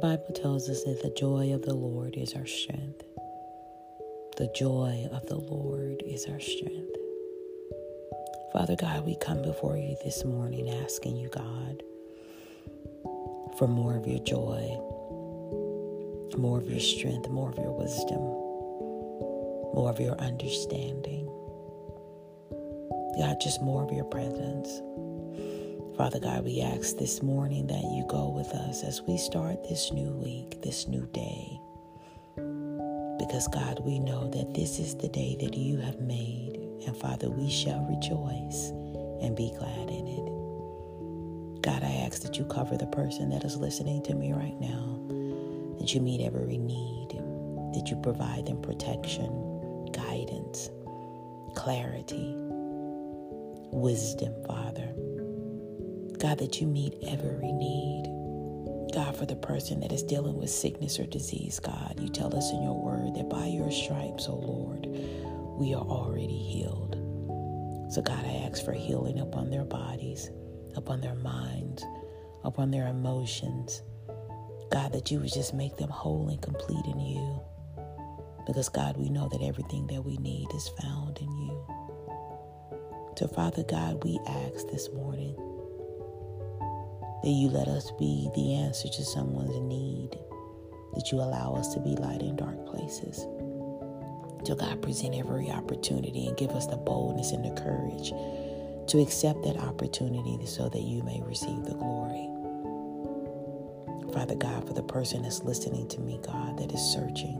Bible tells us that the joy of the Lord is our strength. The joy of the Lord is our strength. Father God, we come before you this morning asking you, God, for more of your joy, more of your strength, more of your wisdom, more of your understanding. God, just more of your presence. Father God, we ask this morning that you go with us as we start this new week, this new day. Because, God, we know that this is the day that you have made, and Father, we shall rejoice and be glad in it. God, I ask that you cover the person that is listening to me right now, that you meet every need, that you provide them protection, guidance, clarity, wisdom, Father. God, that you meet every need. God, for the person that is dealing with sickness or disease, God, you tell us in your word that by your stripes, O oh Lord, we are already healed. So, God, I ask for healing upon their bodies, upon their minds, upon their emotions. God, that you would just make them whole and complete in you. Because, God, we know that everything that we need is found in you. So, Father God, we ask this morning that you let us be the answer to someone's need, that you allow us to be light in dark places. So, God, present every opportunity and give us the boldness and the courage to accept that opportunity so that you may receive the glory. Father God, for the person that's listening to me, God, that is searching,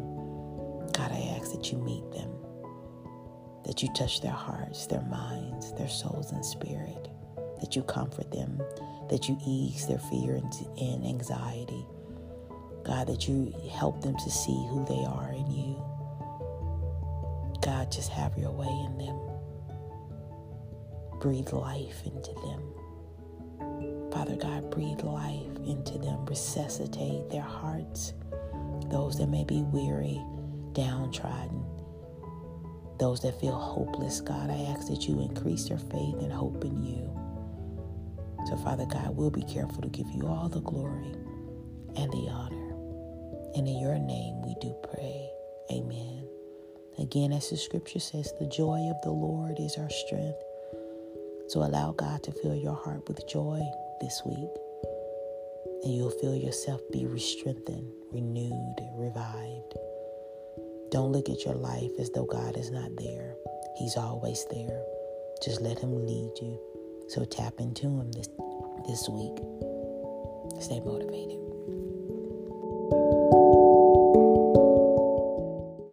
God, I ask that you meet them, that you touch their hearts, their minds, their souls, and spirit, that you comfort them, that you ease their fear and anxiety. God, that you help them to see who they are in you. God, just have your way in them. Breathe life into them. Father God, breathe life into them. Resuscitate their hearts. Those that may be weary, downtrodden, those that feel hopeless, God, I ask that you increase their faith and hope in you. So, Father God, we'll be careful to give you all the glory and the honor. And in your name we do pray. Amen. Again, as the scripture says, the joy of the Lord is our strength. So allow God to fill your heart with joy this week. And you'll feel yourself be re-strengthened, renewed, revived. Don't look at your life as though God is not there. He's always there. Just let Him lead you. So tap into Him this, this week. Stay motivated.